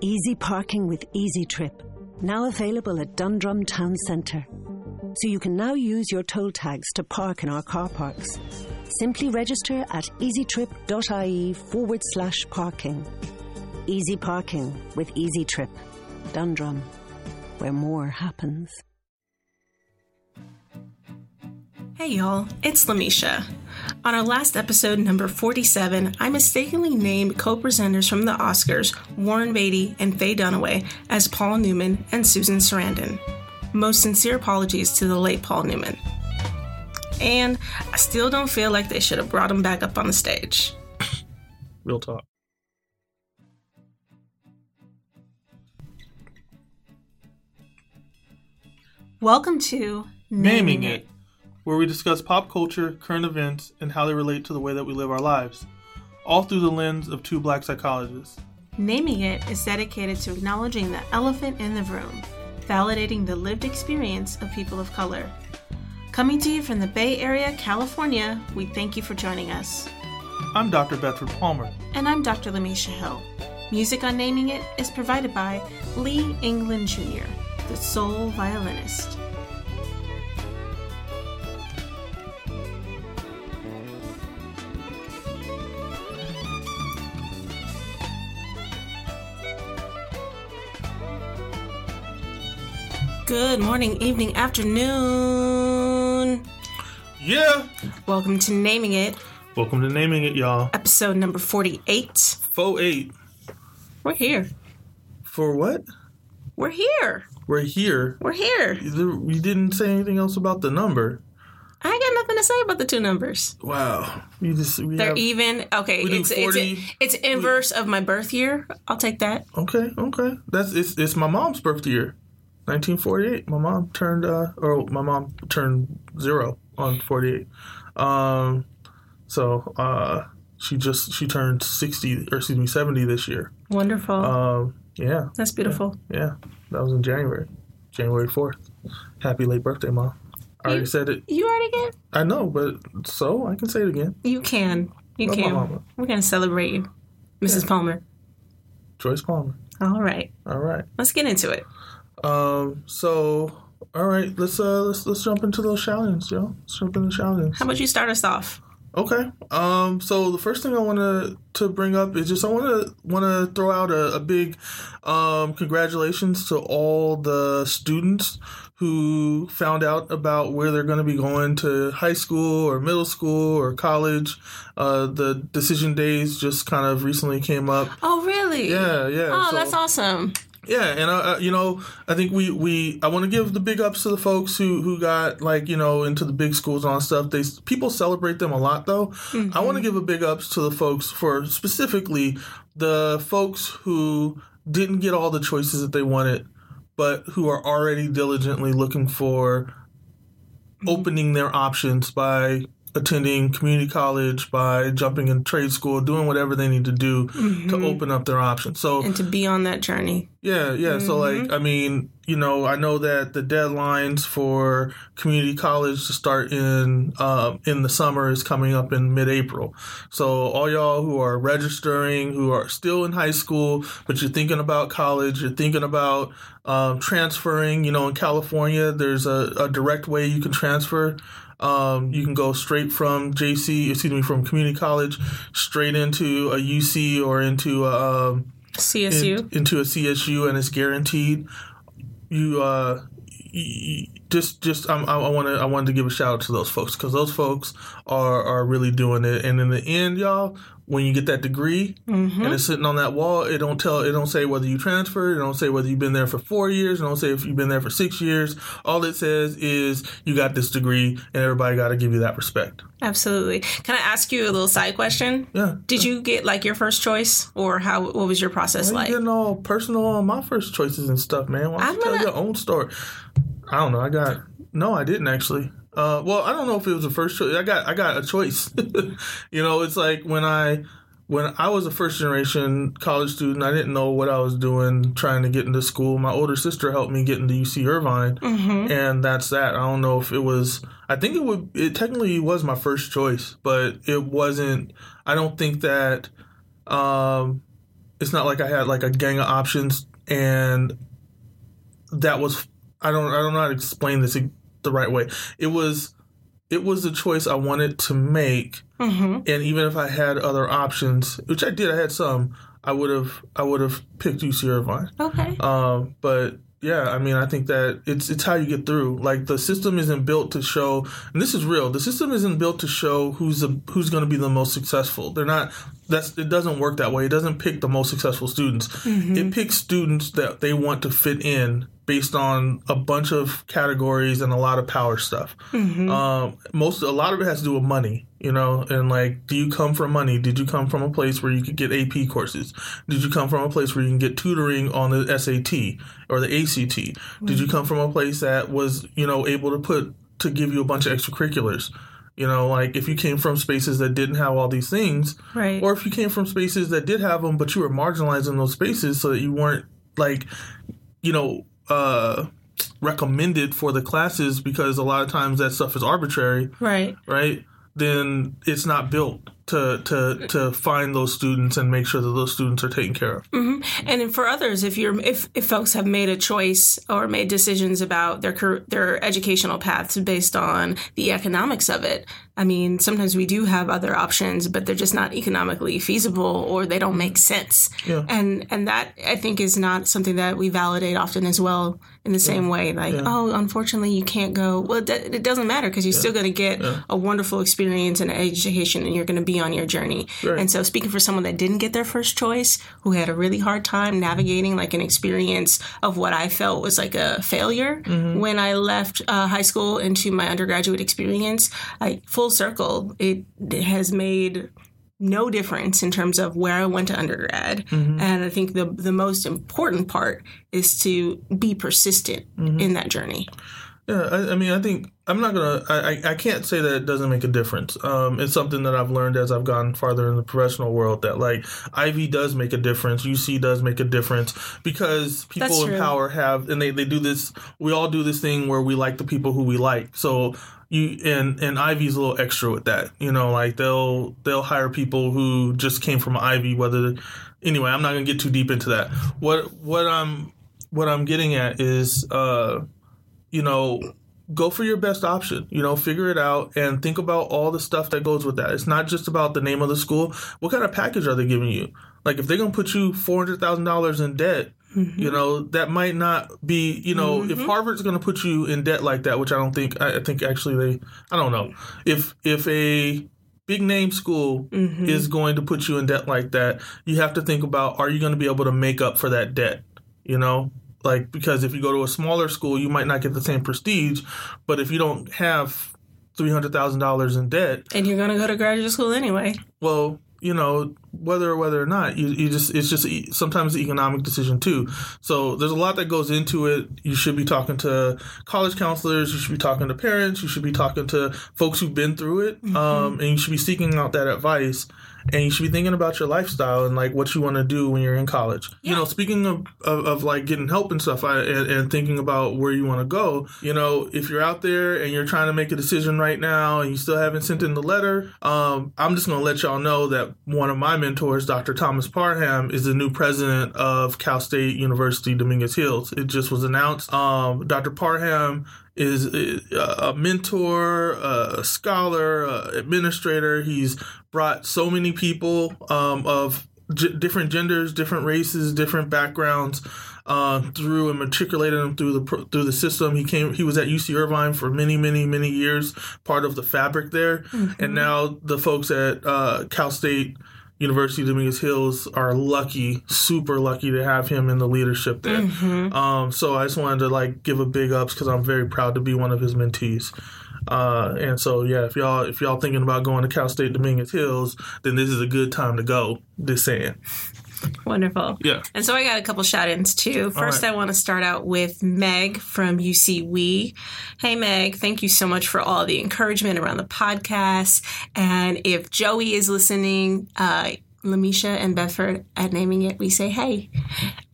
Easy parking with Easy Trip, now available at Dundrum Town Centre. So you can now use your toll tags to park in our car parks. Simply register at easytrip.ie forward slash parking. Easy parking with Easy Trip. Dundrum, where more happens. Hey y'all, it's Lamisha. On our last episode, number 47, I mistakenly named co presenters from the Oscars, Warren Beatty and Faye Dunaway, as Paul Newman and Susan Sarandon. Most sincere apologies to the late Paul Newman. And I still don't feel like they should have brought him back up on the stage. Real talk. Welcome to Naming It, where we discuss pop culture, current events, and how they relate to the way that we live our lives, all through the lens of two black psychologists. Naming It is dedicated to acknowledging the elephant in the room, validating the lived experience of people of color. Coming to you from the Bay Area, California, we thank you for joining us. I'm Dr. Bedford Palmer. And I'm Dr. Lamisha Hill. Music on Naming It is provided by Lee England Jr., the soul violinist. Good morning, evening, afternoon. Yeah! Welcome to Naming It, Welcome to Naming It, y'all. episode number 48. Faux 8. We're here. For what? We're here. We're here. We're here. We didn't say anything else about the number. I got nothing to say about the two numbers. Wow. We just, we They're have, even. Okay, we it's 40 it's it's inverse of my birth year. I'll take that. Okay, okay. That's it's it's my mom's birth year. 1948. My mom turned uh or my mom turned 0 on 48. Um so uh she just she turned 60 or excuse me 70 this year. Wonderful. Um yeah. That's beautiful. Yeah. That was in January. January 4th. Happy late birthday, mom. I already You- said it. You already get. I know, but so I can say it again. You can. You Love can. We're gonna celebrate you, Mrs. Palmer. Joyce Palmer. All right. All right. Let's get into it. Um so all right, let's uh let's let's jump into those shoutings, yo. Let's jump into shoutings. How about you start us off? Okay. Um. So the first thing I want to to bring up is just I want to want to throw out a, a big um congratulations to all the students who found out about where they're going to be going to high school or middle school or college. Uh, the decision days just kind of recently came up. Oh, really? Yeah, yeah. Oh, so- that's awesome. Yeah, and uh, uh, you know, I think we we I want to give the big ups to the folks who who got like you know into the big schools and all that stuff. They people celebrate them a lot though. I want to give a big ups to the folks for specifically the folks who didn't get all the choices that they wanted, but who are already diligently looking for opening their options by attending community college, by jumping in trade school, doing whatever they need to do to open up their options. So And to be on that journey. yeah, yeah. So like, I mean, you know, I know that the deadlines for community college to start in um, in the summer is coming up in mid-April. So all y'all who are registering, who are still in high school, but you're thinking about college, you're thinking about um, transferring. You know, in California, there's a, a direct way you can transfer. Um, you can go straight from JC, excuse me, from community college, straight into a UC or into a, um, CSU. in- into a CSU, and it's guaranteed. You uh, y- just just um, I, I want to I wanted to give a shout out to those folks because those folks are are really doing it. And in the end, y'all, when you get that degree Mm-hmm. and it's sitting on that wall, it don't tell it don't say whether you transferred, it don't say whether you've been there for four years, it don't say if you've been there for six years. All it says is you got this degree, and everybody got to give you that respect. Absolutely. Can I ask you a little side question? Yeah. Did you get like your first choice, or how? What was your process Why like? you getting all personal on my first choices and stuff, man? Why don't I'm you tell your own story? I don't know. I got no. I didn't actually. Uh, well, I don't know if it was a first choice. I got I got a choice. you know, it's like when I when I was a first generation college student, I didn't know what I was doing trying to get into school. My older sister helped me get into UC Irvine, Mm-hmm. and that's that. I don't know if it was. I think it would. It technically was my first choice, but it wasn't. I don't think that. Um, it's not like I had like a gang of options and that was I don't I don't know how to explain this the right way. It was it was the choice I wanted to make, Mm-hmm. and even if I had other options, which I did, I had some. I would have I would have picked UC Irvine. Okay. Um, but yeah, I mean, I think that it's it's how you get through. Like the system isn't built to show, and this is real. The system isn't built to show who's a, who's going to be the most successful. They're not. That's it. Doesn't work that way. It doesn't pick the most successful students. It picks students that they want to fit in based on a bunch of categories and a lot of power stuff. Um, most a lot of it has to do with money, you know, and like, do you come from money? Did you come from a place where you could get AP courses? Did you come from a place where you can get tutoring on the SAT or the ACT? Did you come from a place that was, you know, able to put to give you a bunch of extracurriculars? You know, like if you came from spaces that didn't have all these things, Right. or if you came from spaces that did have them, but you were marginalized in those spaces so that you weren't like, you know, uh, recommended for the classes because a lot of times that stuff is arbitrary, right. right? Then it's not built to to to find those students and make sure that those students are taken care of. And for others, if you're if, if folks have made a choice or made decisions about their their educational paths based on the economics of it, I mean, sometimes we do have other options, but they're just not economically feasible or they don't make sense. Yeah. And and that I think is not something that we validate often as well. In the same way, like, oh, unfortunately, you can't go. Well, it, it doesn't matter because you're still going to get a wonderful experience and education, and you're going to be on your journey. Right. And so, speaking for someone that didn't get their first choice, who had a really hard time navigating like an experience of what I felt was like a failure when I left uh, high school into my undergraduate experience, I full circle, it, it has made no difference in terms of where I went to undergrad. And I think the the most important part is to be persistent in that journey. Yeah, I, I mean, I think I'm not gonna. I, I I can't say that it doesn't make a difference. Um, it's something that I've learned as I've gotten farther in the professional world that like Ivy does make a difference, UC does make a difference because people in power have and they they do this. We all do this thing where we like the people who we like. So you and and Ivy's a little extra with that. You know, like they'll they'll hire people who just came from Ivy. Whether anyway, I'm not gonna get too deep into that. What what I'm what I'm getting at is. uh you know, go for your best option. You know, figure it out and think about all the stuff that goes with that. It's not just about the name of the school. What kind of package are they giving you? Like, if they're gonna put you four hundred thousand dollars in debt, Mm-hmm. you know, that might not be. You know, if mm-hmm. Harvard's gonna put you in debt like that, which I don't think. I, I think actually they. I don't know mm-hmm. if if a big name school is going to put you in debt like that. You have to think about: Are you going to be able to make up for that debt? You know, like because if you go to a smaller school you might not get the same prestige but if you don't have $300000 in debt And you're going to go to graduate school anyway. well you know whether or whether or not you, you just it's just sometimes an economic decision too. So there's a lot that goes into it. You should be talking to college counselors you should be talking to parents you should be talking to folks who've been through it um, and you should be seeking out that advice and you should be thinking about your lifestyle and like what you want to do when you're in college. You know speaking of, of, of like getting help and stuff I, and, and thinking about where you want to go you know if you're out there and you're trying to make a decision right now and you still haven't sent in the letter um, i'm just going to let y'all know that one of my mentors dr thomas parham is the new president of cal state university dominguez hills. It just was announced. Um, dr parham is a mentor, a scholar, a administrator. He's brought so many people um, of g- different genders, different races, different backgrounds uh, through and matriculated them through the through the system. He came. He was at UC Irvine for many, many, many years, part of the fabric there, and now the folks at uh, Cal State. University of Dominguez Hills are lucky, super lucky to have him in the leadership there. Um, so I just wanted to like give a big ups because I'm very proud to be one of his mentees. Uh, and so yeah, if y'all if y'all thinking about going to Cal State Dominguez Hills, then this is a good time to go. Just saying. Wonderful. Yeah. And so I got a couple shout ins too. First, right. I want to start out with Meg from UC We. Hey, Meg, thank you so much for all the encouragement around the podcast. And if Joey is listening, uh, Lamisha and Bedford at Naming It, we say hey.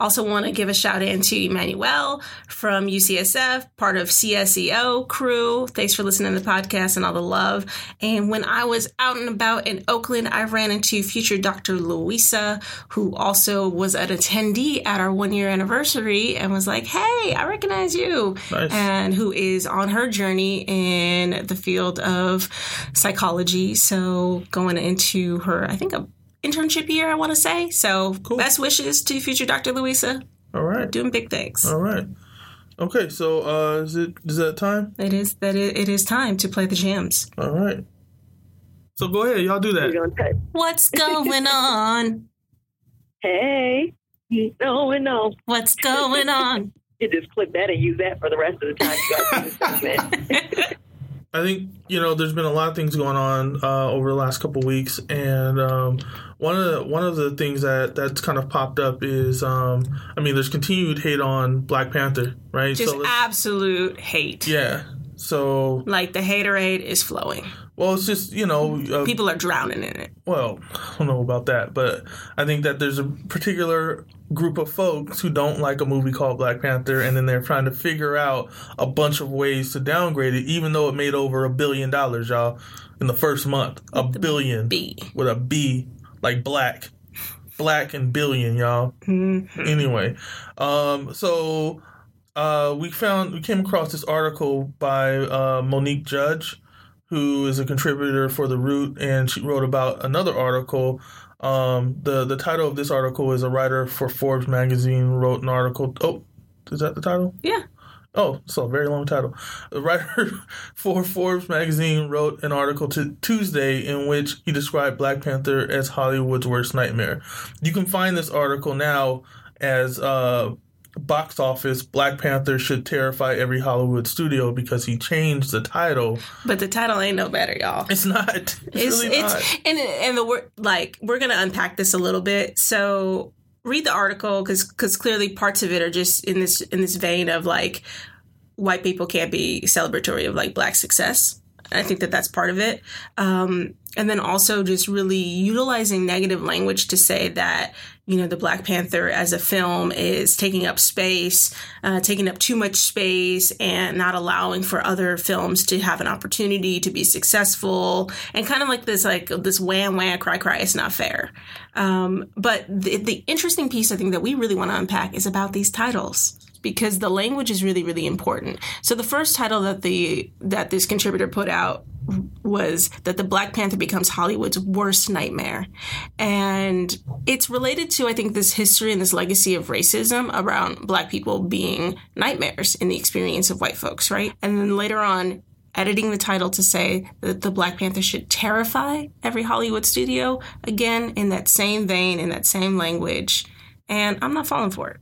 Also, want to give a shout out to Emmanuel from UCSF, part of CSEO crew. Thanks for listening to the podcast and all the love. And when I was out and about in Oakland, I ran into future Dr. Louisa, who also was an attendee at our one year anniversary and was like, Hey, I recognize you. Nice. And who is on her journey in the field of psychology. So, going into her, I think, a internship year, I want to say. So, Cool. best wishes to future Dr. Louisa. All right. Doing big things. All right. Okay, so uh is it is that time? It is that it, it is time to play the jams. All right. So go ahead, y'all do that. What's going on? Hey, no, and no. What's going on? You just clip that and use that for the rest of the time you guys do this segment. I think you know there's been a lot of things going on uh, over the last couple weeks, and um, one of the one of the things that that's kind of popped up is, um, I mean, there's continued hate on Black Panther, right? Just let's- absolute hate. yeah. So Like the haterade is flowing. well, it's just you know, uh, People are drowning in it. well, I don't know about that, but I think that there's a particular group of folks who don't like a movie called Black Panther, and then they're trying to figure out a bunch of ways to downgrade it, even though it made over a billion dollars, y'all, in the first month. A billion B. with a B, like black, black and billion, y'all. Anyway, um, so uh, we found we came across this article by uh, Monique Judge, who is a contributor for the Root, and she wrote about another article. Um, the the title of this article is a writer for Forbes magazine wrote an article. Oh, is that the title? Yeah. Oh, so a very long title. The writer for Forbes magazine wrote an article to Tuesday in which he described Black Panther as Hollywood's worst nightmare. You can find this article now as uh, box office Black Panther should terrify every Hollywood studio because he changed the title. But the title ain't no better, y'all. It's not. It's, It's really it's not. and and the word like we're gonna unpack this a little bit. So read the article because because clearly parts of it are just in this in this vein of like white people can't be celebratory of like black success. I think that that's part of it. Um, and then also just really utilizing negative language to say that you know the Black Panther as a film is taking up space, uh, taking up too much space, and not allowing for other films to have an opportunity to be successful, and kind of like this like this wham wham cry cry. It's not fair. Um, but the, the interesting piece I think that we really want to unpack is about these titles because the language is really really important. So the first title that the that this contributor put out was that the Black Panther becomes Hollywood's worst nightmare. And it's related to, I think, this history and this legacy of racism around Black people being nightmares in the experience of white folks, right? And then later on, editing the title to say that the Black Panther should terrify every Hollywood studio, again, in that same vein, in that same language. And I'm not falling for it.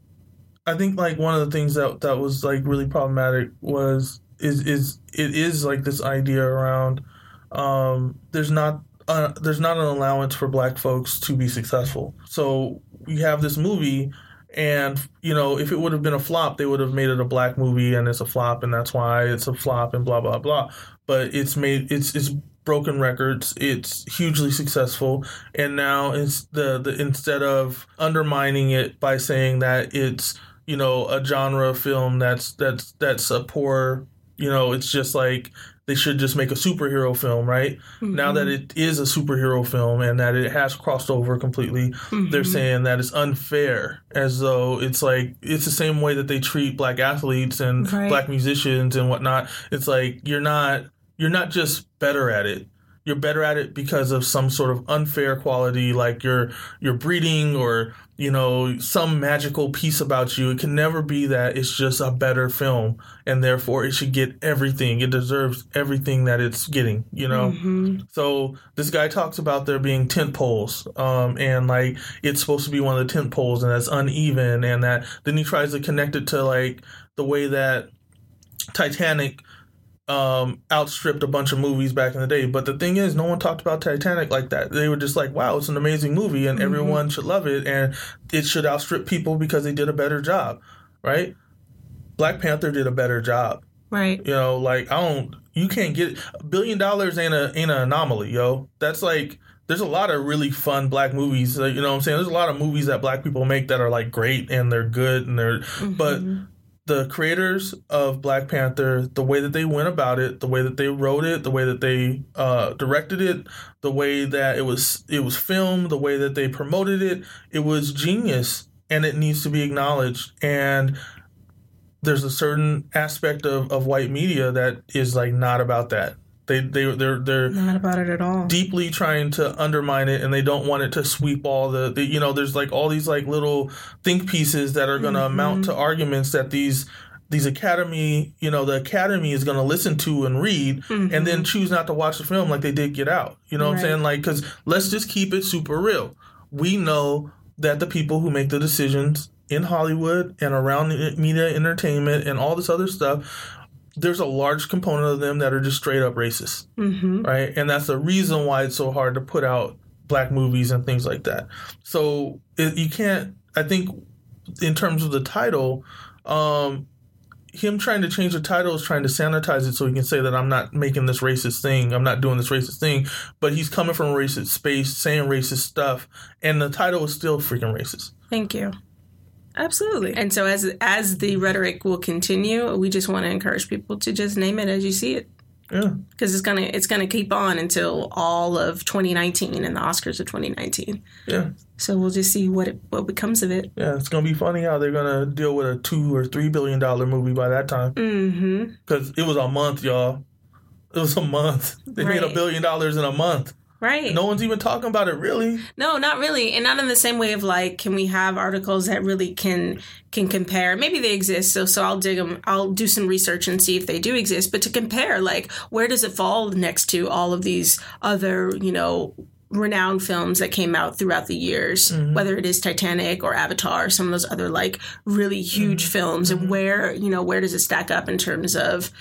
I think like one of the things that that was like really problematic was is is it is like this idea around um, there's not uh, there's not an allowance for black folks to be successful. So you have this movie, and you know if it would have been a flop, they would have made it a black movie, and it's a flop, and that's why it's a flop, and blah blah blah. But it's made it's it's broken records. It's hugely successful, and now it's the the instead of undermining it by saying that it's you know a genre film that's that's that's a poor you know it's just like they should just make a superhero film right? Now that mm-hmm. it is a superhero film and that it has crossed over completely they're mm-hmm. saying that it's unfair as though it's like it's the same way that they treat black athletes and Right. black musicians and whatnot. It's like you're not you're not just better at it you're better at it because of some sort of unfair quality like your your breeding or you know some magical piece about you. It can never be that it's just a better film and therefore it should get everything. It deserves everything that it's getting you know? So this guy talks about there being tent poles um, and like it's supposed to be one of the tent poles and that's uneven and that then he tries to connect it to like the way that titanic um, outstripped a bunch of movies back in the day. But the thing is, no one talked about Titanic like that. They were just like, wow, it's an amazing movie and everyone should love it and it should outstrip people because they did a better job, right? Black Panther did a better job. Right. You know, like I don't you can't get a billion dollars ain't a ain't an anomaly, yo. That's like there's a lot of really fun black movies. You know what I'm saying? There's a lot of movies that black people make that are like great and they're good and they're but the creators of Black Panther, the way that they went about it, the way that they wrote it, the way that they uh, directed it, the way that it was it was filmed, the way that they promoted it, it was genius and it needs to be acknowledged. And there's a certain aspect of, of white media that is like not about that. They they they're they're Not about it at all. deeply trying to undermine it and they don't want it to sweep all the, the you know there's like all these like little think pieces that are going to amount to arguments that these these academy you know the academy is going to listen to and read and then mm-hmm. choose not to watch the film like they did get out. You know what i'm saying? Like because let's just keep it super real. We know that the people who make the decisions in hollywood and around the media entertainment and all this other stuff there's a large component of them that are just straight up racist Mm-hmm. right? And that's the reason why it's so hard to put out black movies and things like that. So it, you can't. I think in terms of the title, um, him trying to change the title is trying to sanitize it so he can say that I'm not making this racist thing, I'm not doing this racist thing, but he's coming from a racist space, saying racist stuff, and the title is still freaking racist. Thank you. Absolutely. And so as as the rhetoric will continue, we just want to encourage people to just name it as you see it. Yeah, Because it's gonna it's gonna keep on until all of 2019 and the Oscars of 2019. yeah, So we'll just see what it, what becomes of it. yeah. It's gonna be funny how they're gonna deal with a two or three billion dollar movie by that time. Mm-hmm. because it was a month, y'all. It was a month. They made a billion dollars in a month. Right. No one's even talking about it, really. No, not really, and not in the same way of like, can we have articles that really can can compare? Maybe they exist, so so I'll dig them. I'll do some research and see if they do exist. But to compare, like, where does it fall next to all of these other, you know, renowned films that came out throughout the years, mm-hmm. whether it is Titanic or Avatar, some of those other like really huge mm-hmm. films, and mm-hmm. where you know where does it stack up in terms of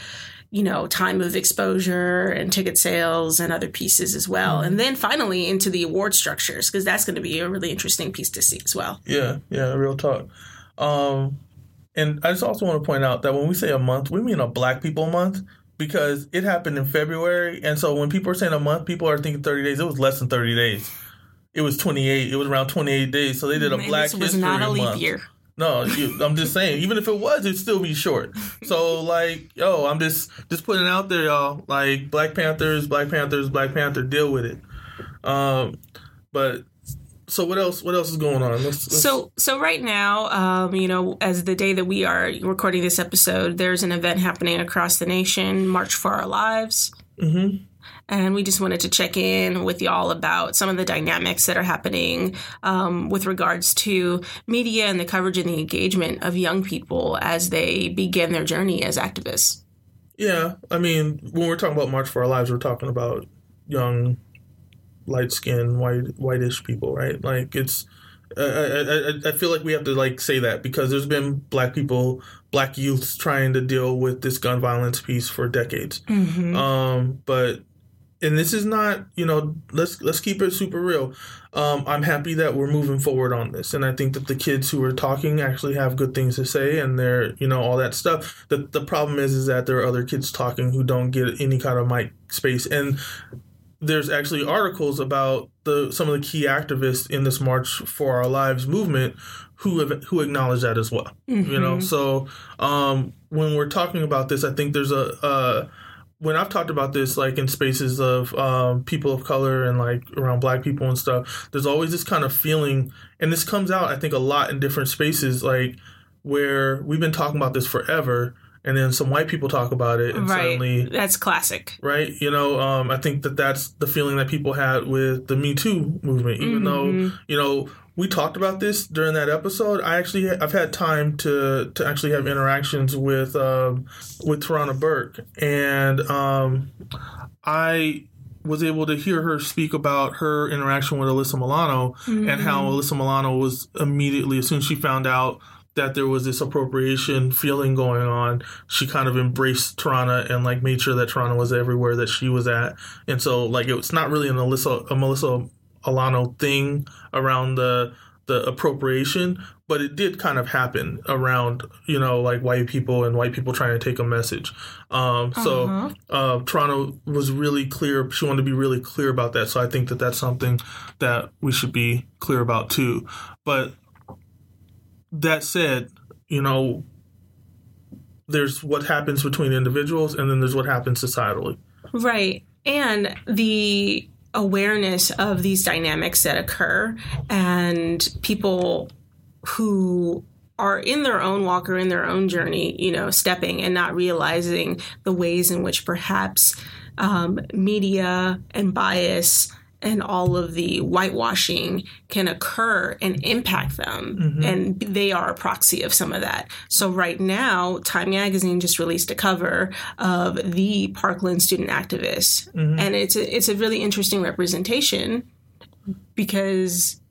you know, time of exposure and ticket sales and other pieces as well. And then finally into the award structures, because that's going to be a really interesting piece to see as well. Yeah, yeah, real talk. Um, and I just also want to point out that when we say a month, we mean a Black People Month because it happened in February, and so when people are saying a month, people are thinking thirty days. It was less than thirty days. It was twenty eight. It was around twenty eight days. So they did a And Black this was History not a leap Month. year. No, you, I'm just saying. Even if it was, it'd still be short. So, like, yo, I'm just just putting it out there, y'all. Like, Black Panthers, Black Panthers, Black Panther, deal with it. Um, but so what else? What else is going on? Let's, let's, So, so right now, um, you know, as the day that we are recording this episode, there's an event happening across the nation, March for Our Lives. Mhm. And we just wanted to check in with y'all about some of the dynamics that are happening um, with regards to media and the coverage and the engagement of young people as they begin their journey as activists. yeah, I mean, when we're talking about March for Our Lives, we're talking about young, light skinned, white, whitish people, right? Like, it's. I, I, I- I feel like we have to like say that because there's been black people, black youths trying to deal with this gun violence piece for decades. Um, but and this is not, you know, let's let's keep it super real. Um, I'm happy that we're moving forward on this, and I think that the kids who are talking actually have good things to say, and they're, you know, all that stuff. The the problem is, is that there are other kids talking who don't get any kind of mic space, and there's actually articles about the some of the key activists in this March for Our Lives movement who have who acknowledge that as well. You know, so um, when we're talking about this, I think there's a uh, when I've talked about this, like in spaces of um, people of color and like around black people and stuff, there's always this kind of feeling, and this comes out, I think, a lot in different spaces, like where we've been talking about this forever, and then some white people talk about it, and Right. suddenly That's classic. right? You know, um, I think that that's the feeling that people had with the Me Too movement. Even though you know we talked about this during that episode, I actually I've had time to to actually have interactions with um, with Tarana Burke, and um, I was able to hear her speak about her interaction with Alyssa Milano and how Alyssa Milano was immediately as soon as she found out that there was this appropriation feeling going on, she kind of embraced Tarana and like made sure that Tarana was everywhere that she was at. And so like it was not really an Alyssa a Melissa Alano thing around the the appropriation, but it did kind of happen around you know like white people and white people trying to take a message. Um, so Uh-huh. uh, Tarana was really clear. She wanted to be really clear about that. So I think that that's something that we should be clear about too. But that said, you know, there's what happens between individuals, and then there's what happens societally. Right. And the awareness of these dynamics that occur and people who are in their own walk or in their own journey, you know, stepping and not realizing the ways in which perhaps um, media and bias and all of the whitewashing can occur and impact them. And they are a proxy of some of that. So, right now, Time Magazine just released a cover of the Parkland student activist. And it's a, it's a really interesting representation because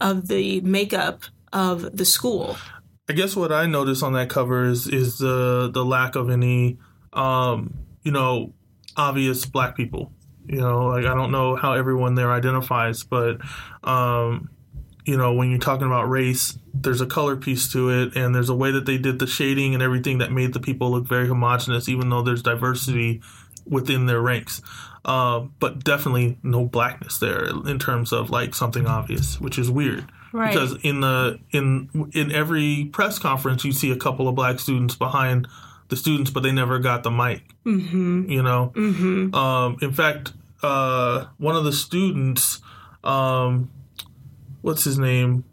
of the makeup of the school. I guess what I noticed on that cover is is the the lack of any um, you know obvious black people. You know, like I don't know how everyone there identifies, but um, you know, when you're talking about race, there's a color piece to it, and there's a way that they did the shading and everything that made the people look very homogenous, even though there's diversity within their ranks. Uh, but definitely no blackness there in terms of like something obvious, which is weird. Right. Because in the in in every press conference, you see a couple of black students behind the students, but they never got the mic. Mm-hmm. You know. Mm-hmm. Um, in fact, uh, one of the students, um, what's his name,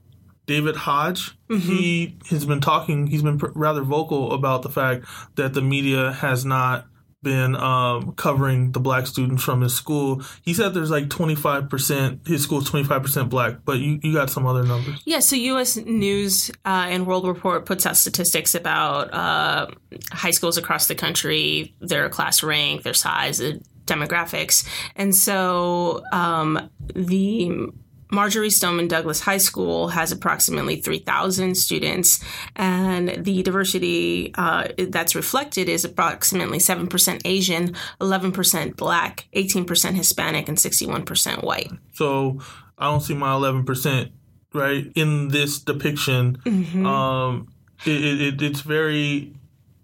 David Hogg. He has been talking. He's been pr- rather vocal about the fact that the media has not been um, covering the black students from his school. He said there's like 25%, his school's 25% black, but you, you got some other numbers. Yeah, so U.S. News uh, and World Report puts out statistics about uh, high schools across the country, their class rank, their size, demographics, and so um, the Marjory Stoneman Douglas High School has approximately 3,000 students, and the diversity uh, that's reflected is approximately 7% Asian, 11% Black, 18% Hispanic, and 61% white. So I don't see my 11%, right, in this depiction. Um, it, it, it, it's very,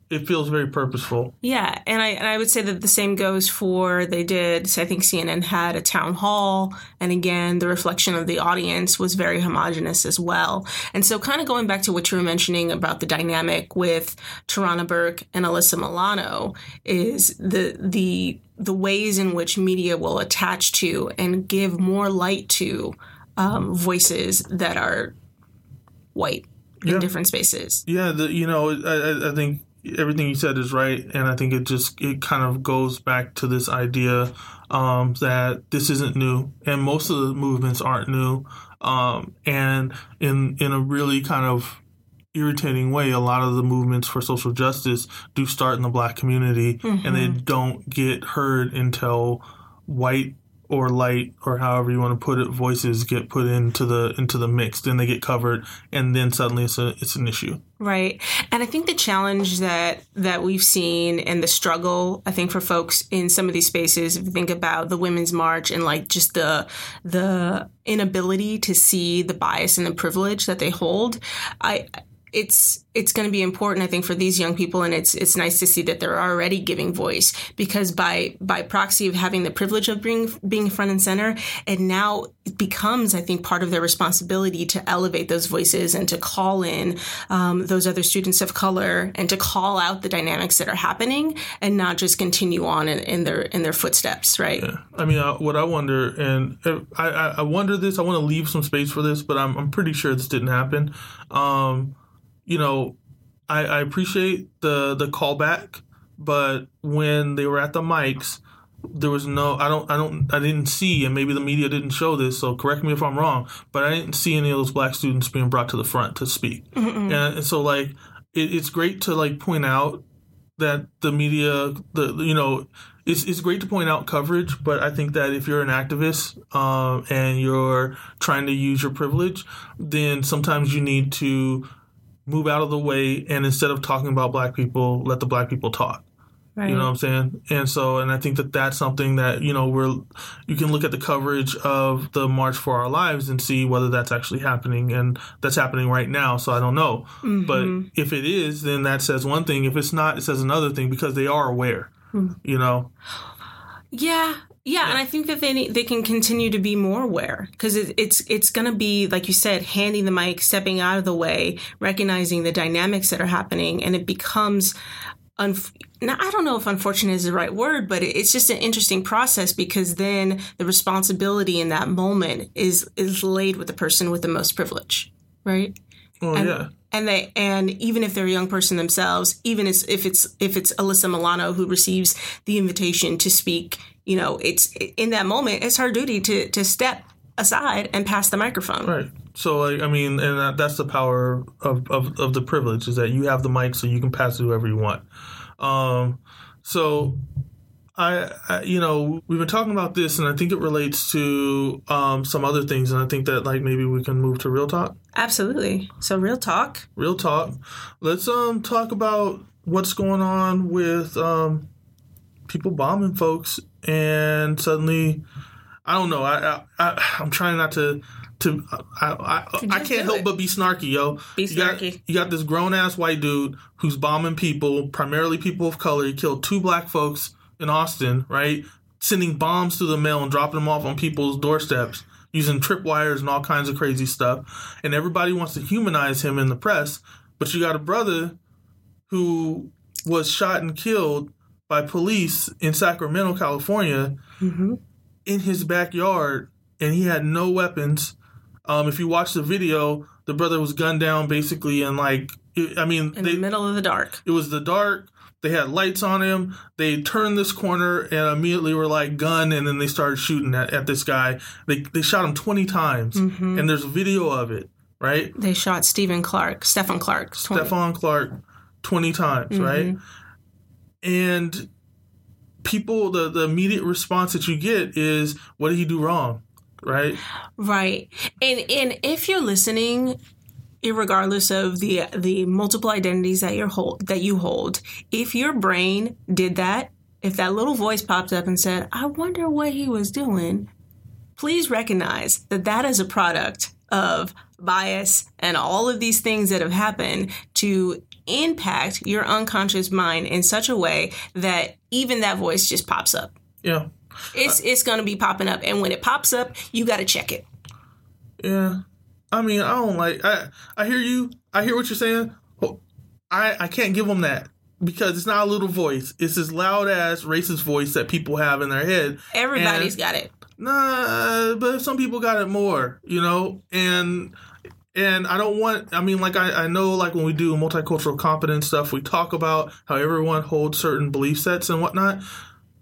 it feels very purposeful. Yeah, and I and I would say that the same goes for they did. So I think CNN had a town hall, and again, the reflection of the audience was very homogenous as well. And so, kind of going back to what you were mentioning about the dynamic with Tarana Burke and Alyssa Milano is the the the ways in which media will attach to and give more light to um, voices that are white in Yeah. different spaces. Yeah, the, you know, I, I- I think everything you said is right, and I think it just it kind of goes back to this idea um, that this isn't new, and most of the movements aren't new, um, and in in a really kind of irritating way, a lot of the movements for social justice do start in the black community, and they don't get heard until white or light or however you want to put it voices get put into the into the mix then they get covered and then suddenly it's a it's an issue Right. And I think the challenge that that we've seen and the struggle, I think for folks in some of these spaces, if you think about the women's march and like just the the inability to see the bias and the privilege that they hold, I it's it's going to be important, I think, for these young people, and it's it's nice to see that they're already giving voice because by by proxy of having the privilege of being being front and center, and now it becomes, I think, part of their responsibility to elevate those voices and to call in um, those other students of color and to call out the dynamics that are happening, and not just continue on in, in their in their footsteps, right? I mean, uh, what I wonder, and uh, I, I, I wonder this. I want to leave some space for this, but I'm, I'm pretty sure this didn't happen. Um, you know, I, I appreciate the the callback, but when they were at the mics, there was no. I don't. I don't. I didn't see, and maybe the media didn't show this. So correct me if I'm wrong, but I didn't see any of those black students being brought to the front to speak. And, and so, like, it, it's great to like point out that the media, the you know, it's it's great to point out coverage, but I think that if you're an activist um, and you're trying to use your privilege, then sometimes you need to move out of the way and instead of talking about black people, let the black people talk. Right. You know what I'm saying? And so, and I think that that's something that, you know, we're, you can look at the coverage of the March for Our Lives and see whether that's actually happening. And that's happening right now. So I don't know. Mm-hmm. But if it is, then that says one thing. If it's not, it says another thing because they are aware, Hmm. you know? Yeah, yeah, and I think that they they can continue to be more aware because it, it's it's going to be like you said, handing the mic, stepping out of the way, recognizing the dynamics that are happening, and it becomes. Unf- now, I don't know if unfortunate is the right word, but it's just an interesting process because then the responsibility in that moment is is laid with the person with the most privilege, right? Oh, and, yeah. and they and even if they're a young person themselves, even if if it's if it's Alyssa Milano who receives the invitation to speak, you know, it's in that moment, it's her duty to to step aside and pass the microphone. Right. So, like, I mean, and that, that's the power of, of, of the privilege is that you have the mic so you can pass it whoever you want. Um, so, I, I, you know, we've been talking about this, and I think it relates to um, some other things, and I think that like maybe we can move to real talk. Absolutely. So real talk. Real talk. Let's um talk about what's going on with um people bombing folks, and suddenly, I don't know. I, I, I I'm trying not to. To I I, I can't help it. but be snarky, yo. Be You got- snarky. You got this grown ass white dude who's bombing people, primarily people of color. He killed two black folks in Austin, right? Sending bombs through the mail and dropping them off on people's doorsteps using tripwires and all kinds of crazy stuff. And everybody wants to humanize him in the press, but you got a brother who was shot and killed by police in Sacramento, California, mm-hmm. in his backyard, and he had no weapons. Um, if you watch the video, the brother was gunned down basically, in like, I mean, In they, the middle of the dark. it was the dark. They had lights on him. They turned this corner and immediately were like gun, and then they started shooting at, at this guy. They they shot him twenty times, mm-hmm. and there's a video of it, right? They shot Stephen Clark, Stephen Clark. 20. Stephon Clark twenty times, mm-hmm. right? And people, the the immediate response that you get is, "What did he do wrong?" Right? Right. And and if you're listening, regardless of the the multiple identities that you hold that you hold, if your brain did that, if that little voice popped up and said, "I wonder what he was doing," please recognize that that is a product of bias and all of these things that have happened to impact your unconscious mind in such a way that even that voice just pops up. Yeah. It's it's going to be popping up and when it pops up, you got to check it. Yeah. I mean, I don't like. I I hear you. I hear what you're saying. I I can't give them that because it's not a little voice. It's this loud ass racist voice that people have in their head. Everybody's And- got it. Nah, but some people got it more, you know, and and I don't want. I mean, like I I know, like when we do multicultural competence stuff, we talk about how everyone holds certain belief sets and whatnot.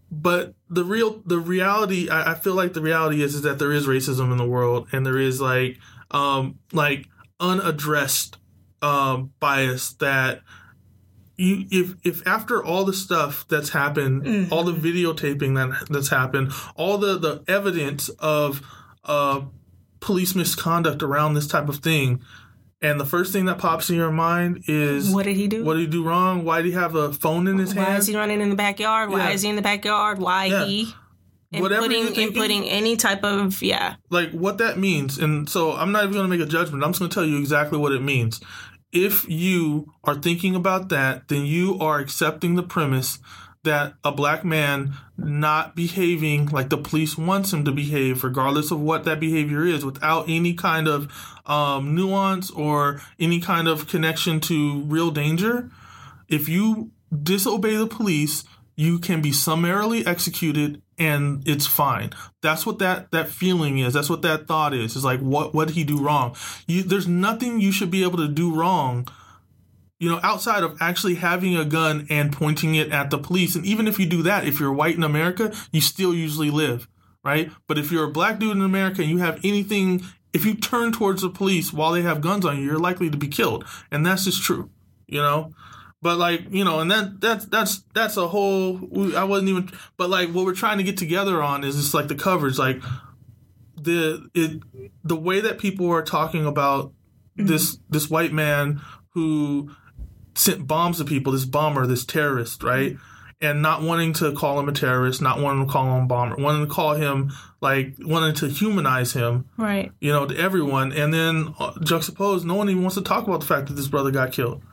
But the real the reality, I, I feel like the reality is is that there is racism in the world, and there is like um like unaddressed um bias that you if if after all the stuff that's happened, all the videotaping that that's happened, all the the evidence of uh police misconduct around this type of thing, and the first thing that pops in your mind is What did he do? what did he do wrong? Why did he have a phone in his Why hand? Why is he running in the backyard? Why Yeah. is he in the backyard? Why Yeah. he? Whatever you're Inputting, thinking. inputting any type of yeah. like what that means. And so I'm not even going to make a judgment. I'm just going to tell you exactly what it means. If you are thinking about that, then you are accepting the premise that a black man not behaving like the police wants him to behave, regardless of what that behavior is, without any kind of um, nuance or any kind of connection to real danger. If you disobey the police, you can be summarily executed and it's fine. That's what that that feeling is. That's what that thought is. It's like what what did he do wrong? You, there's nothing you should be able to do wrong. You know, outside of actually having a gun and pointing it at the police. And even if you do that, if you're white in America, you still usually live, right? But if you're a black dude in America and you have anything, if you turn towards the police while they have guns on you, you're likely to be killed. And that's just true, you know? But like you know, and that that's that's that's a whole. I wasn't even. But like what we're trying to get together on is just like the coverage, like the it the way that people are talking about mm-hmm. this this white man who sent bombs to people, this bomber, this terrorist, right? and not wanting to call him a terrorist, not wanting to call him a bomber, wanting to call him like wanting to humanize him, Right. you know, to everyone, and then uh, juxtaposed, no one even wants to talk about the fact that this brother got killed.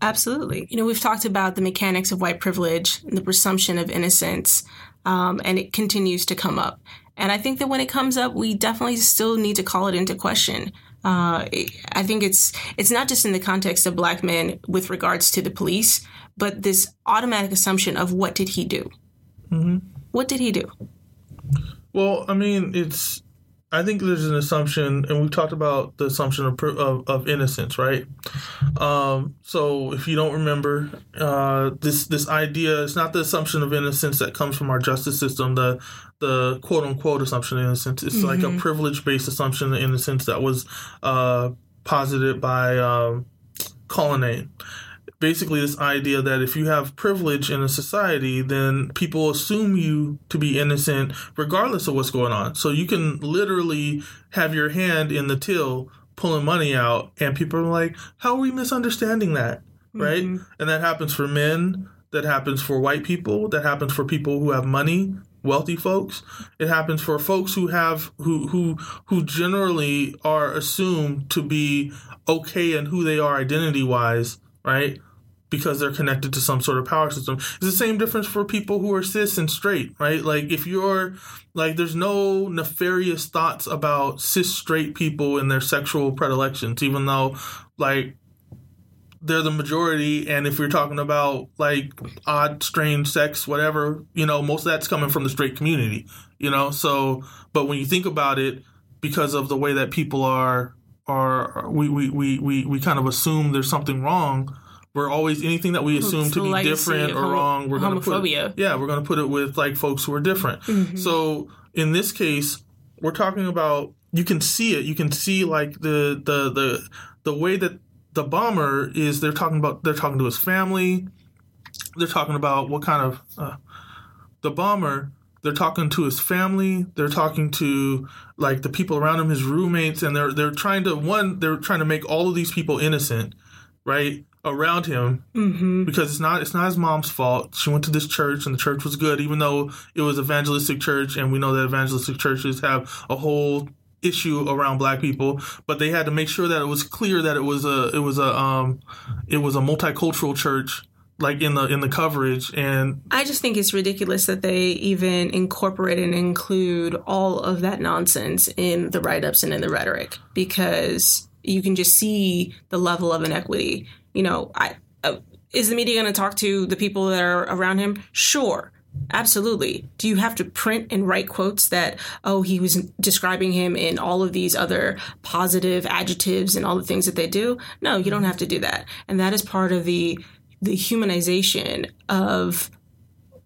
Absolutely. You know, we've talked about the mechanics of white privilege, the presumption of innocence, um, and it continues to come up. And I think that when it comes up, we definitely still need to call it into question. Uh, I think it's it's not just in the context of black men with regards to the police, but this automatic assumption of what did he do? What did he do? Well, I mean, it's. I think there's an assumption, and we've talked about the assumption of of, of innocence, right? Um, so, if you don't remember, uh, this this idea it's not the assumption of innocence that comes from our justice system, the the quote unquote assumption of sense. It's like a privilege based assumption of sense that was uh, posited by um, Colonnade basically this idea that if you have privilege in a society, then people assume you to be innocent regardless of what's going on. So you can literally have your hand in the till pulling money out, and people are like, How are we misunderstanding that? Right? And that happens for men, that happens for white people, that happens for people who have money. Wealthy folks. It happens for folks who have who who who generally are assumed to be okay in who they are identity wise, right? because they're connected to some sort of power system. It's the same difference for people who are cis and straight, right? Like if you're like there's no nefarious thoughts about cis straight people and their sexual predilections, even though like they're the majority and if you're talking about like odd strange sex whatever you know most of that's coming from the straight community you know? So but when you think about it because of the way that people are are we we we we, we kind of assume there's something wrong we're always anything that we assume It's to be different or homo- wrong we're going to put it, yeah we're going to put it with like folks who are different. So in this case we're talking about you can see it. You can see like the the the the way that the bomber is they're talking about they're talking to his family they're talking about what kind of uh, the bomber they're talking to his family they're talking to like the people around him his roommates and they're they're trying to one they're trying to make all of these people innocent right around him Mm-hmm. because it's not it's not his mom's fault. She went to this church and the church was good, even though it was evangelistic church, and we know that evangelistic churches have a whole issue around black people. But they had to make sure that it was clear that it was a it was a um it was a multicultural church, like in the in the coverage and I just think it's ridiculous that they even incorporate and include all of that nonsense in the write ups and in the rhetoric because you can just see the level of inequity. You know, I, uh, is the media going to talk to the people that are around him? Sure. Absolutely. Do you have to print and write quotes that, oh, he was describing him in all of these other positive adjectives and all the things that they do? No, you don't have to do that. And that is part of the the humanization of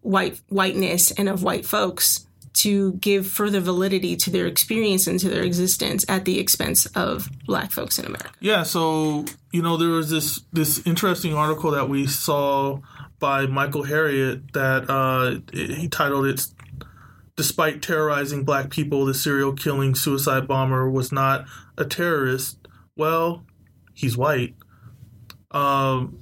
white whiteness and of white folks to give further validity to their experience and to their existence at the expense of black folks in America. Yeah, so you know there was this this interesting article that we saw by Michael Harriot that uh, he titled it "Despite terrorizing black people, the serial killing suicide bomber was not a terrorist." Well, he's white. Um,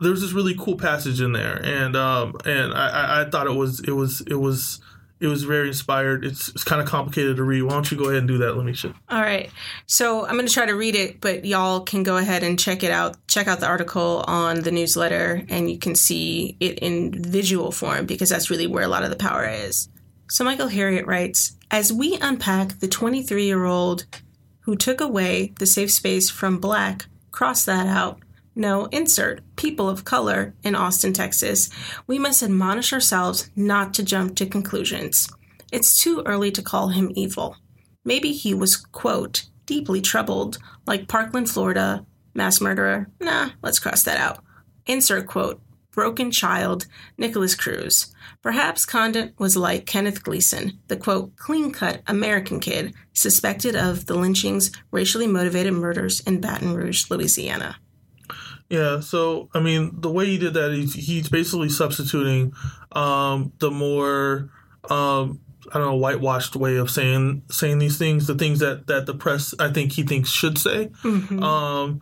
there's this really cool passage in there, and um, and I, I, thought it was it was it was it was very inspired. It's it's kind of complicated to read. Why don't you go ahead and do that, Lamisha? All right. So I'm going to try to read it, but y'all can go ahead and check it out. Check out the article on the newsletter, and you can see it in visual form because that's really where a lot of the power is. So Michael Harriot writes As we unpack the 23 year old who took away the safe space from black, cross that out. No, insert people of color in Austin, Texas. We must admonish ourselves not to jump to conclusions. It's too early to call him evil. Maybe he was, quote, deeply troubled, like Parkland, Florida, mass murderer. Nah, let's cross that out. Insert quote, broken child, Nikolas Cruz. Perhaps Conditt was like Kenneth Gleason, the quote, clean cut American kid suspected of the lynchings, racially motivated murders in Baton Rouge, Louisiana. Yeah, so I mean, the way he did that, he's, he's basically substituting um, the more um, I don't know whitewashed way of saying saying these things, the things that that the press I think he thinks should say. Um,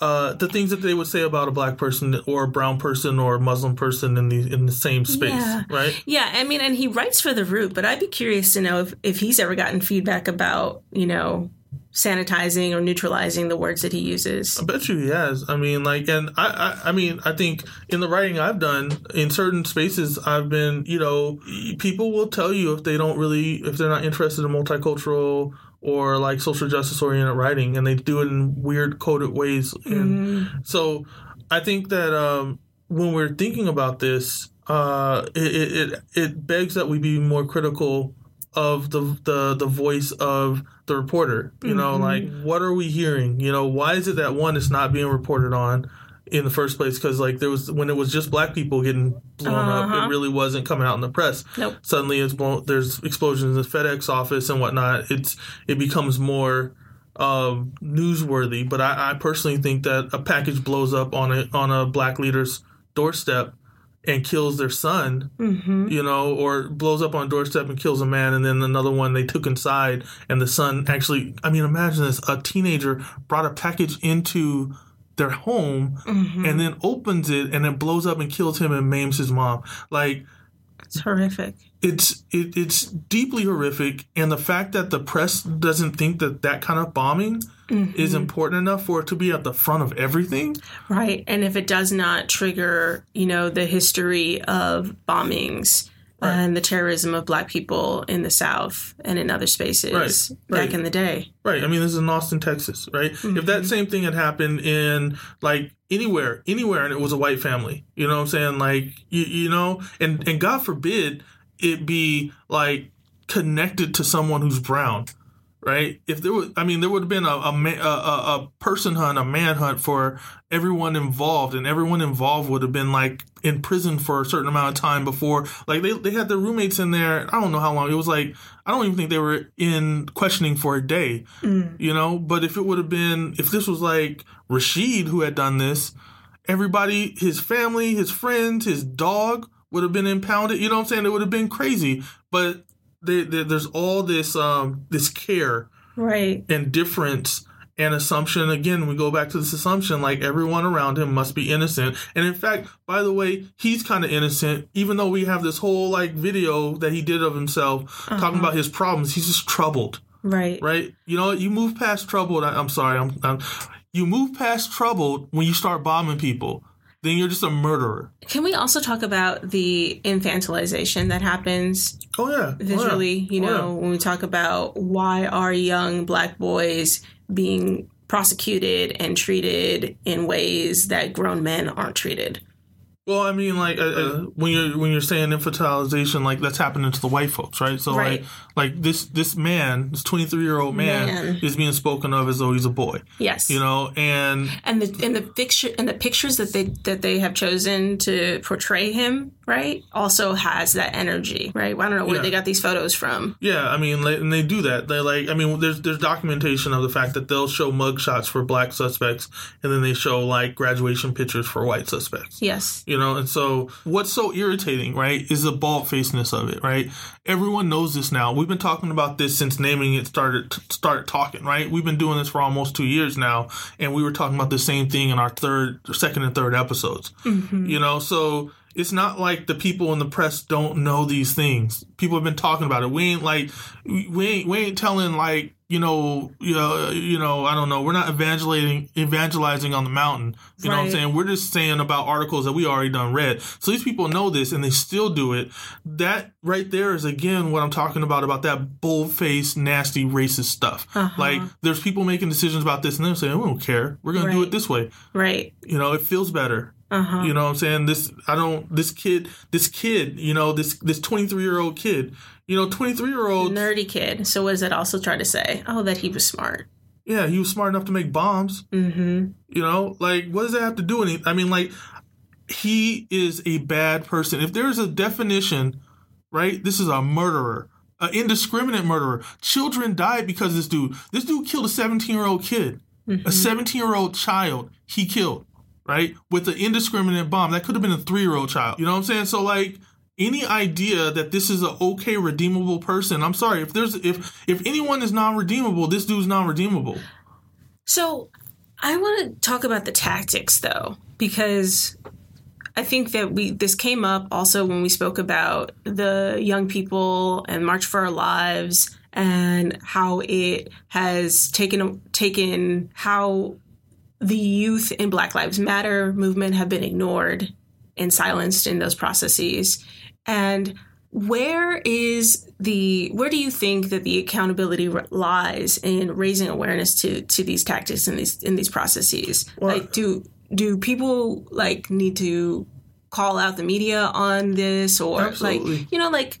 uh, the things that they would say about a black person or a brown person or a Muslim person in the in the same space, Yeah. right? Yeah, I mean, and he writes for the Root, but I'd be curious to know if, if he's ever gotten feedback about, you know, sanitizing or neutralizing the words that he uses. I bet you he has. I mean, like, and I, I, I mean, I think in the writing I've done in certain spaces, I've been, you know, people will tell you if they don't really, if they're not interested in multicultural or like social justice oriented writing, and they do it in weird coded ways. And so, I think that um, when we're thinking about this, uh, it, it it it begs that we be more critical of the the the voice of the reporter. You know, like what are we hearing? You know, why is it that one is not being reported on in the first place? Because like there was when it was just black people getting blown up, it really wasn't coming out in the press. Nope. Suddenly, it's blown, there's explosions in the FedEx office and whatnot. It's it becomes more um, newsworthy. But I, I personally think that a package blows up on a on a black leader's doorstep and kills their son, mm-hmm. you know, or blows up on doorstep and kills a man, and then another one they took inside, and the son actually, I mean, imagine this: a teenager brought a package into their home mm-hmm. and then opens it and it blows up and kills him and maims his mom. Like It's horrific. It's it, it's deeply horrific, and the fact that the press doesn't think that that kind of bombing mm-hmm. is important enough for it to be at the front of everything. Right. And if it does not trigger, you know, the history of bombings and the terrorism of black people in the South and in other spaces Right, back right. in the day. Right. I mean, this is in Austin, Texas, right? If that mm-hmm. same thing had happened in like anywhere, anywhere, and it was a white family, you know what I'm saying? Like, you, you know, and, and God forbid it be like connected to someone who's brown, right? If there was, I mean, there would have been a, a, a, a person hunt, a manhunt for everyone involved, and everyone involved would have been like in prison for a certain amount of time before, like they, they had their roommates in there. I don't know how long. It was like, I don't even think they were in questioning for a day, mm. you know? But if it would have been, if this was like Rashid who had done this, everybody, his family, his friends, his dog would have been impounded. You know what I'm saying? It would have been crazy. But they, they, there's all this um, this care Right. and difference and assumption. Again, we go back to this assumption like everyone around him must be innocent. And in fact, by the way, he's kind of innocent, even though we have this whole like video that he did of himself talking about his problems. He's just troubled Right. right? You know, you move past troubled. I, I'm sorry, I'm, I'm. You move past troubled when you start bombing people. Then you're just a murderer. Can we also talk about the infantilization that happens Oh yeah, Oh, yeah. visually? Oh, you Oh, yeah. know, when we talk about why are young black boys being prosecuted and treated in ways that grown men aren't treated? Well, I mean, like uh, uh, when you're when you're saying infantilization, like that's happening to the white folks, right? So Right. like like this this man, this 23 year old man, Man. is being spoken of as though he's a boy, Yes. you know, and and the and the picture and the pictures that they that they have chosen to portray him right also has that energy right i don't know where Yeah. they got these photos from Yeah, I mean, and they do that. They like, I mean, there's there's documentation of the fact that they'll show mugshots for black suspects, and then they show like graduation pictures for white suspects. yes You know, and so what's so irritating, right, is the bald facedness of it, right? Everyone knows this now. We've been talking about this since naming it started started talking, right? We've been doing this for almost two years now, and we were talking about the same thing in our third, second, and third episodes. Mm-hmm. You know, so it's not like the people in the press don't know these things. People have been talking about it. We ain't like we ain't we ain't telling like you know you know, you know I don't know. We're not evangelizing evangelizing on the mountain. You know what I'm saying? We're just saying about articles that we already done read. So these people know this and they still do it. That right there is again what I'm talking about about that bold faced, nasty, racist stuff. Uh-huh. Like there's people making decisions about this and they're saying, we don't care. We're gonna do it this way. right You know, it feels better. Uh-huh You know what I'm saying? This I don't this kid this kid, you know, this this 23 year old kid, you know, 23 year old nerdy kid so what does it also try to say oh that he was smart yeah, he was smart enough to make bombs. mm-hmm You know, like what does that have to do with? I mean, like he is a bad person. If there's a definition, right? This is a murderer, an indiscriminate murderer. Children died because of this dude. This dude killed a 17 year old kid, a 17 year old child. He killed, right, with an indiscriminate bomb. That could have been a three year old child. You know what I'm saying? So like. Any idea that this is an okay redeemable person? I'm sorry if there's if if anyone is non redeemable, this dude's non redeemable. so I want to talk about the tactics though, because I think that we this came up also when we spoke about the young people and March for Our Lives and how it has taken taken how the youth in Black Lives Matter movement have been ignored and silenced in those processes. And where is the where do you think that the accountability lies in raising awareness to to these tactics and these in these processes? Well, like do do people like need to call out the media on this or absolutely. like you know like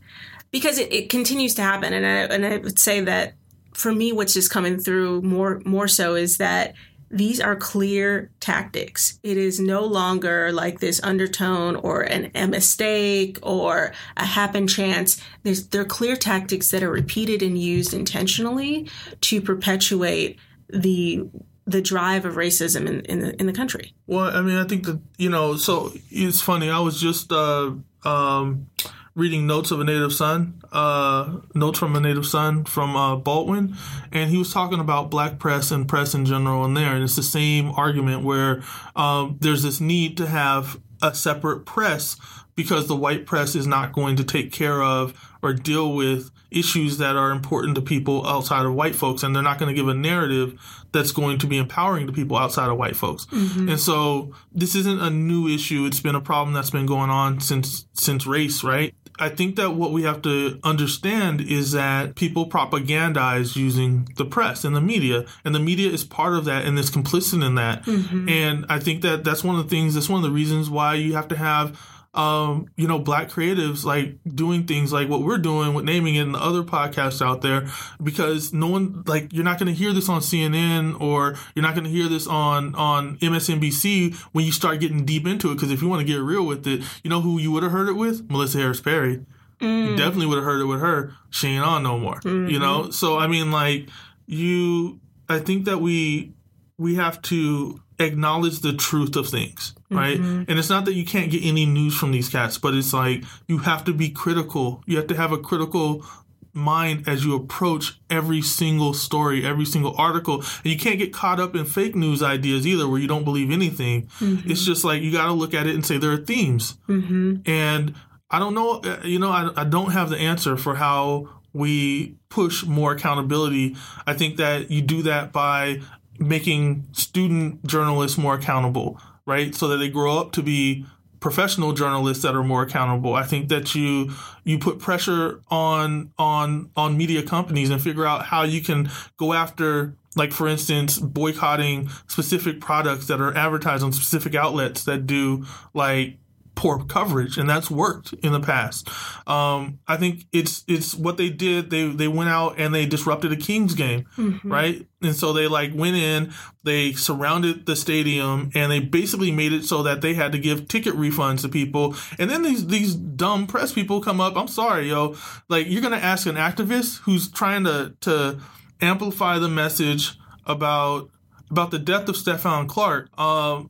because it, it continues to happen and I, and I would say that for me what's just coming through more more so is that these are clear tactics. It is no longer like this undertone or an, a mistake or a happen chance. There's, they're clear tactics that are repeated and used intentionally to perpetuate the the drive of racism in, in the in the country. Well, I mean, I think that you know, so it's funny. I was just uh, um, reading Notes of a Native Son, uh, Notes from a Native Son from uh, Baldwin, and he was talking about black press and press in general in there. And it's the same argument where um, there's this need to have a separate press because the white press is not going to take care of or deal with issues that are important to people outside of white folks and they're not going to give a narrative that's going to be empowering to people outside of white folks. Mm-hmm. And so this isn't a new issue. It's been a problem that's been going on since since race, right? I think that what we have to understand is that people propagandize using the press and the media, and the media is part of that and is complicit in that. Mm-hmm. And I think that that's one of the things, that's one of the reasons why you have to have um, you know, black creatives like doing things like what we're doing with naming it and the other podcasts out there because no one like you're not going to hear this on CNN or you're not going to hear this on on MSNBC when you start getting deep into it because if you want to get real with it, you know who you would have heard it with? Melissa Harris Perry. Mm. You definitely would have heard it with her. She ain't on no more. Mm-hmm. You know? So I mean like you I think that we we have to acknowledge the truth of things, right? Mm-hmm. And it's not that you can't get any news from these cats, but it's like you have to be critical. You have to have a critical mind as you approach every single story, every single article. And you can't get caught up in fake news ideas either where you don't believe anything. Mm-hmm. It's just like you got to look at it and say there are themes. Mm-hmm. And I don't know, uh, you know, I, I don't have the answer for how we push more accountability. I think that you do that by making student journalists more accountable, right? So that they grow up to be professional journalists that are more accountable. I think that you you put pressure on on on media companies and figure out how you can go after like for instance boycotting specific products that are advertised on specific outlets that do like poor coverage, and that's worked in the past. Um, I think it's it's what they did. They they went out and they disrupted a Kings game, mm-hmm. right? And so they like went in, they surrounded the stadium, and they basically made it so that they had to give ticket refunds to people. And then these these dumb press people come up. I'm sorry, yo, like you're gonna ask an activist who's trying to to amplify the message about about the death of Stephon Clark, uh,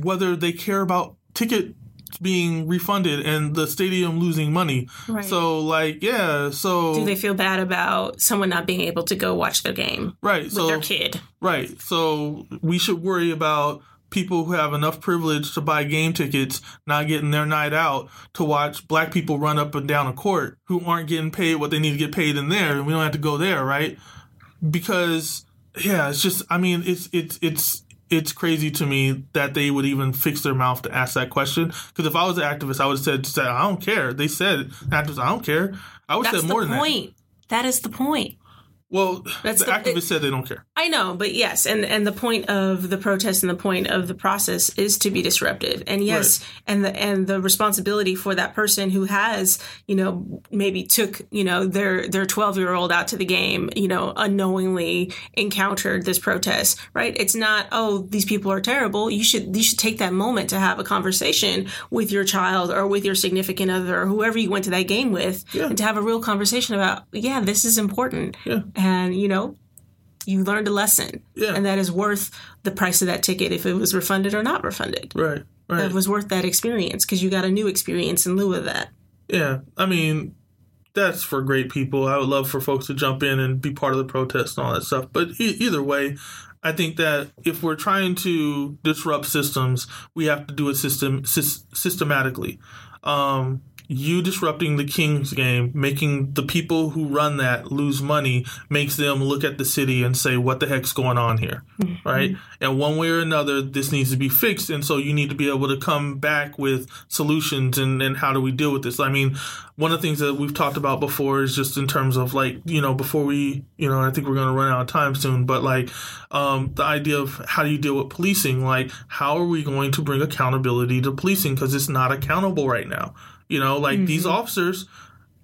whether they care about ticket being refunded and the stadium losing money. Right. So like yeah, so do they feel bad about someone not being able to go watch their game? Right. With so, their kid. Right. So we should worry about people who have enough privilege to buy game tickets not getting their night out to watch black people run up and down a court who aren't getting paid what they need to get paid in there and we don't have to go there, right? Because yeah, it's just I mean it's it's it's it's crazy to me that they would even fix their mouth to ask that question. Because if I was an activist, I would have said, "I don't care." They said, "Activist, I don't care." I would have said more than point. that. That is the point. Well, That's the, the activists it, said they don't care. I know, but yes, and and the point of the protest and the point of the process is to be disruptive. And yes, right. and the and the responsibility for that person who has, you know, maybe took, you know, their their 12-year-old out to the game, you know, unknowingly encountered this protest, right? It's not, oh, these people are terrible. You should you should take that moment to have a conversation with your child or with your significant other or whoever you went to that game with yeah. and to have a real conversation about, yeah, this is important. Yeah and you know you learned a lesson. Yeah. and that is worth the price of that ticket if it was refunded or not refunded. Right right. It was worth that experience because you got a new experience in lieu of that. Yeah i mean that's for great people. I would love for folks to jump in and be part of the protest and all that stuff. But e- either way I think that if we're trying to disrupt systems, we have to do it system sys- systematically. Um, you disrupting the Kings game, making the people who run that lose money, makes them look at the city and say, "What the heck's going on here?" Mm-hmm. Right? And one way or another, this needs to be fixed, and so you need to be able to come back with solutions and and how do we deal with this? I mean, one of the things that we've talked about before is just in terms of like you know before we you know I think we're going to run out of time soon, but like um, the idea of how do you deal with policing? Like, how are we going to bring accountability to policing because it's not accountable right now? You know, like mm-hmm. these officers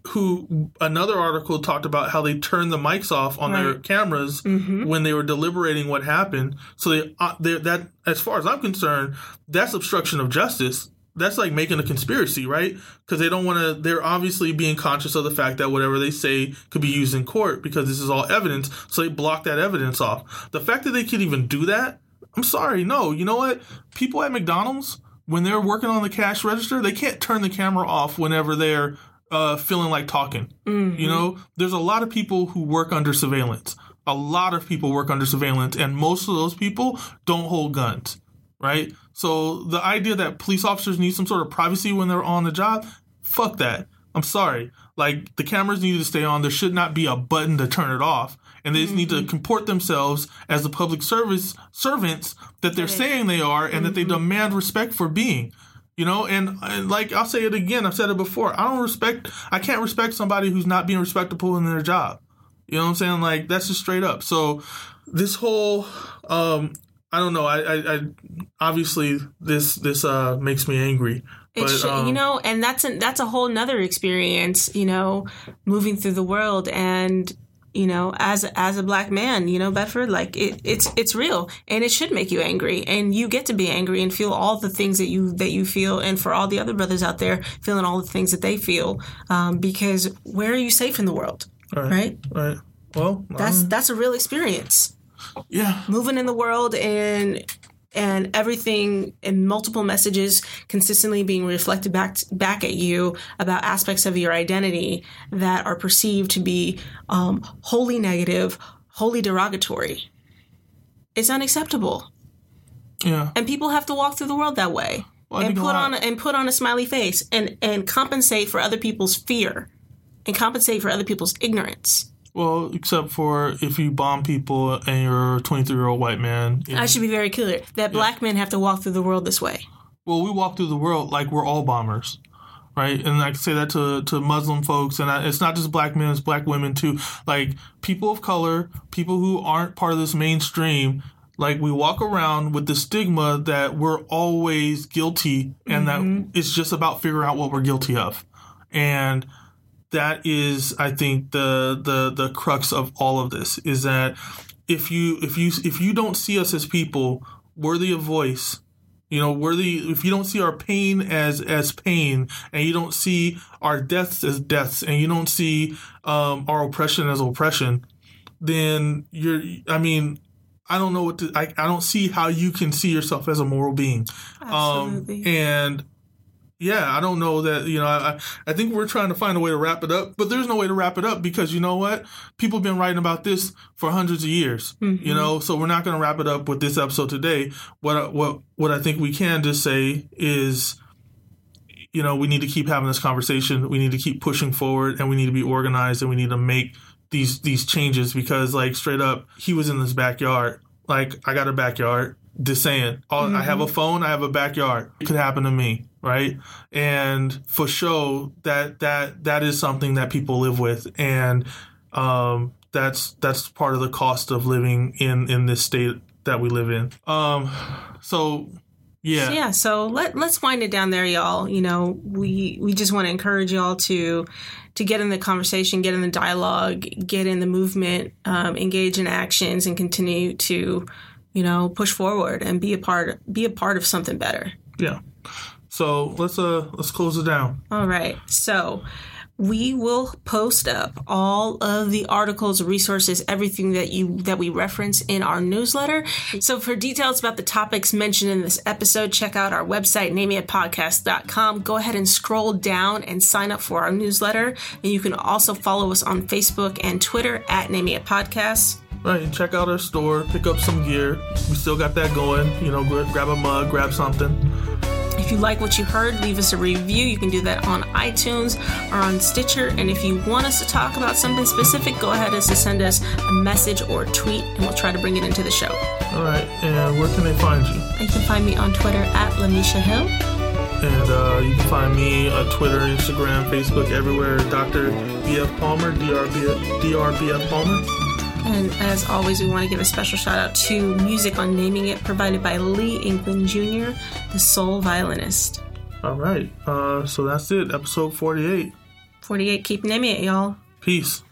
who another article talked about how they turned the mics off on right. their cameras mm-hmm. when they were deliberating what happened. So they, uh, they, that, as far as I'm concerned, that's obstruction of justice. That's like making a conspiracy, right? Because they don't want to. They're obviously being conscious of the fact that whatever they say could be used in court because this is all evidence. So they block that evidence off. The fact that they can even do that, I'm sorry, no. You know what? People at McDonald's when they're working on the cash register, they can't turn the camera off whenever they're uh, feeling like talking. Mm-hmm. You know, there's a lot of people who work under surveillance. A lot of people work under surveillance, and most of those people don't hold guns, right? So the idea that police officers need some sort of privacy when they're on the job, fuck that. I'm sorry. Like the cameras need to stay on. There should not be a button to turn it off and they just need to mm-hmm. comport themselves as the public service servants that they're saying they are and that they mm-hmm. demand respect for being you know? And, and, like i'll say it again i've said it before i don't respect i can't respect somebody who's not being respectable in their job. You know what i'm saying? Like that's just straight up. So this whole um i don't know i i, I obviously this this uh makes me angry but, sh- um, you know, and that's a, that's a whole nother experience, you know, moving through the world and you know, as as a black man, you know, Bedford, like it, it's it's real, and it should make you angry, and you get to be angry and feel all the things that you that you feel, and for all the other brothers out there, feeling all the things that they feel, um, because where are you safe in the world, right? Right. right. Well, that's um, that's a real experience. Yeah, moving in the world and and everything in multiple messages consistently being reflected back back at you about aspects of your identity that are perceived to be um, wholly negative, wholly derogatory. It's unacceptable. Yeah, and people have to walk through the world that way well, and put on and put on a smiley face and and compensate for other people's fear and compensate for other people's ignorance. Well, except for if you bomb people and you're a 23 year old white man. I should be very clear that black men have to walk through the world this way. Well, we walk through the world like we're all bombers, right? And I can say that to, to Muslim folks, and I, it's not just black men, it's black women too. Like people of color, people who aren't part of this mainstream, like we walk around with the stigma that we're always guilty and mm-hmm. that it's just about figuring out what we're guilty of. And that is I think the the the crux of all of this is that if you if you if you don't see us as people worthy of voice you know worthy if you don't see our pain as as pain and you don't see our deaths as deaths and you don't see um, our oppression as oppression then you're i mean i don't know what to I, I don't see how you can see yourself as a moral being um, Absolutely. Um, and yeah, I don't know that, you know, I, I think we're trying to find a way to wrap it up, but there's no way to wrap it up because you know what? People have been writing about this for hundreds of years, mm-hmm. you know, so we're not going to wrap it up with this episode today. What, what, what I think we can just say is, you know, we need to keep having this conversation. We need to keep pushing forward and we need to be organized and we need to make these, these changes because like straight up, he was in this backyard. Like I got a backyard just saying, mm-hmm. I have a mm-hmm. phone, I have a backyard. It could happen to me, right? And for sure, that that that is something that people live with, and um, that's that's part of the cost of living in in this state that we live in. Um, so yeah. Yeah. So let let's wind it down there, y'all. You know, we we just want to encourage y'all to to get in the conversation, get in the dialogue, get in the movement, um, engage in actions, and continue to you know, push forward and be a part be a part of something better. Yeah. So let's uh let's close it down. All right. So we will post up all of the articles, resources, everything that you that we reference in our newsletter. So for details about the topics mentioned in this episode, check out our website, nameitpodcast.com. Go ahead and scroll down and sign up for our newsletter. And you can also follow us on Facebook and Twitter at Name It Podcast. Right, and check out our store, pick up some gear. We still got that going. You know, grab a mug, grab something. If you like what you heard, leave us a review. You can do that on iTunes or on Stitcher. And if you want us to talk about something specific, go ahead and send us a message or a tweet, and we'll try to bring it into the show. All right, and where can they find you? You can find me on Twitter at Lamisha Hill. And uh, you can find me on Twitter, Instagram, Facebook, everywhere. Dr. BF Palmer, DRB, DRBF Palmer. And as always, we want to give a special shout out to music on Naming It, provided by Lee Inkland Jr., the soul violinist. All right, uh, so that's it. Episode 48. 48, keep naming it, y'all. Peace.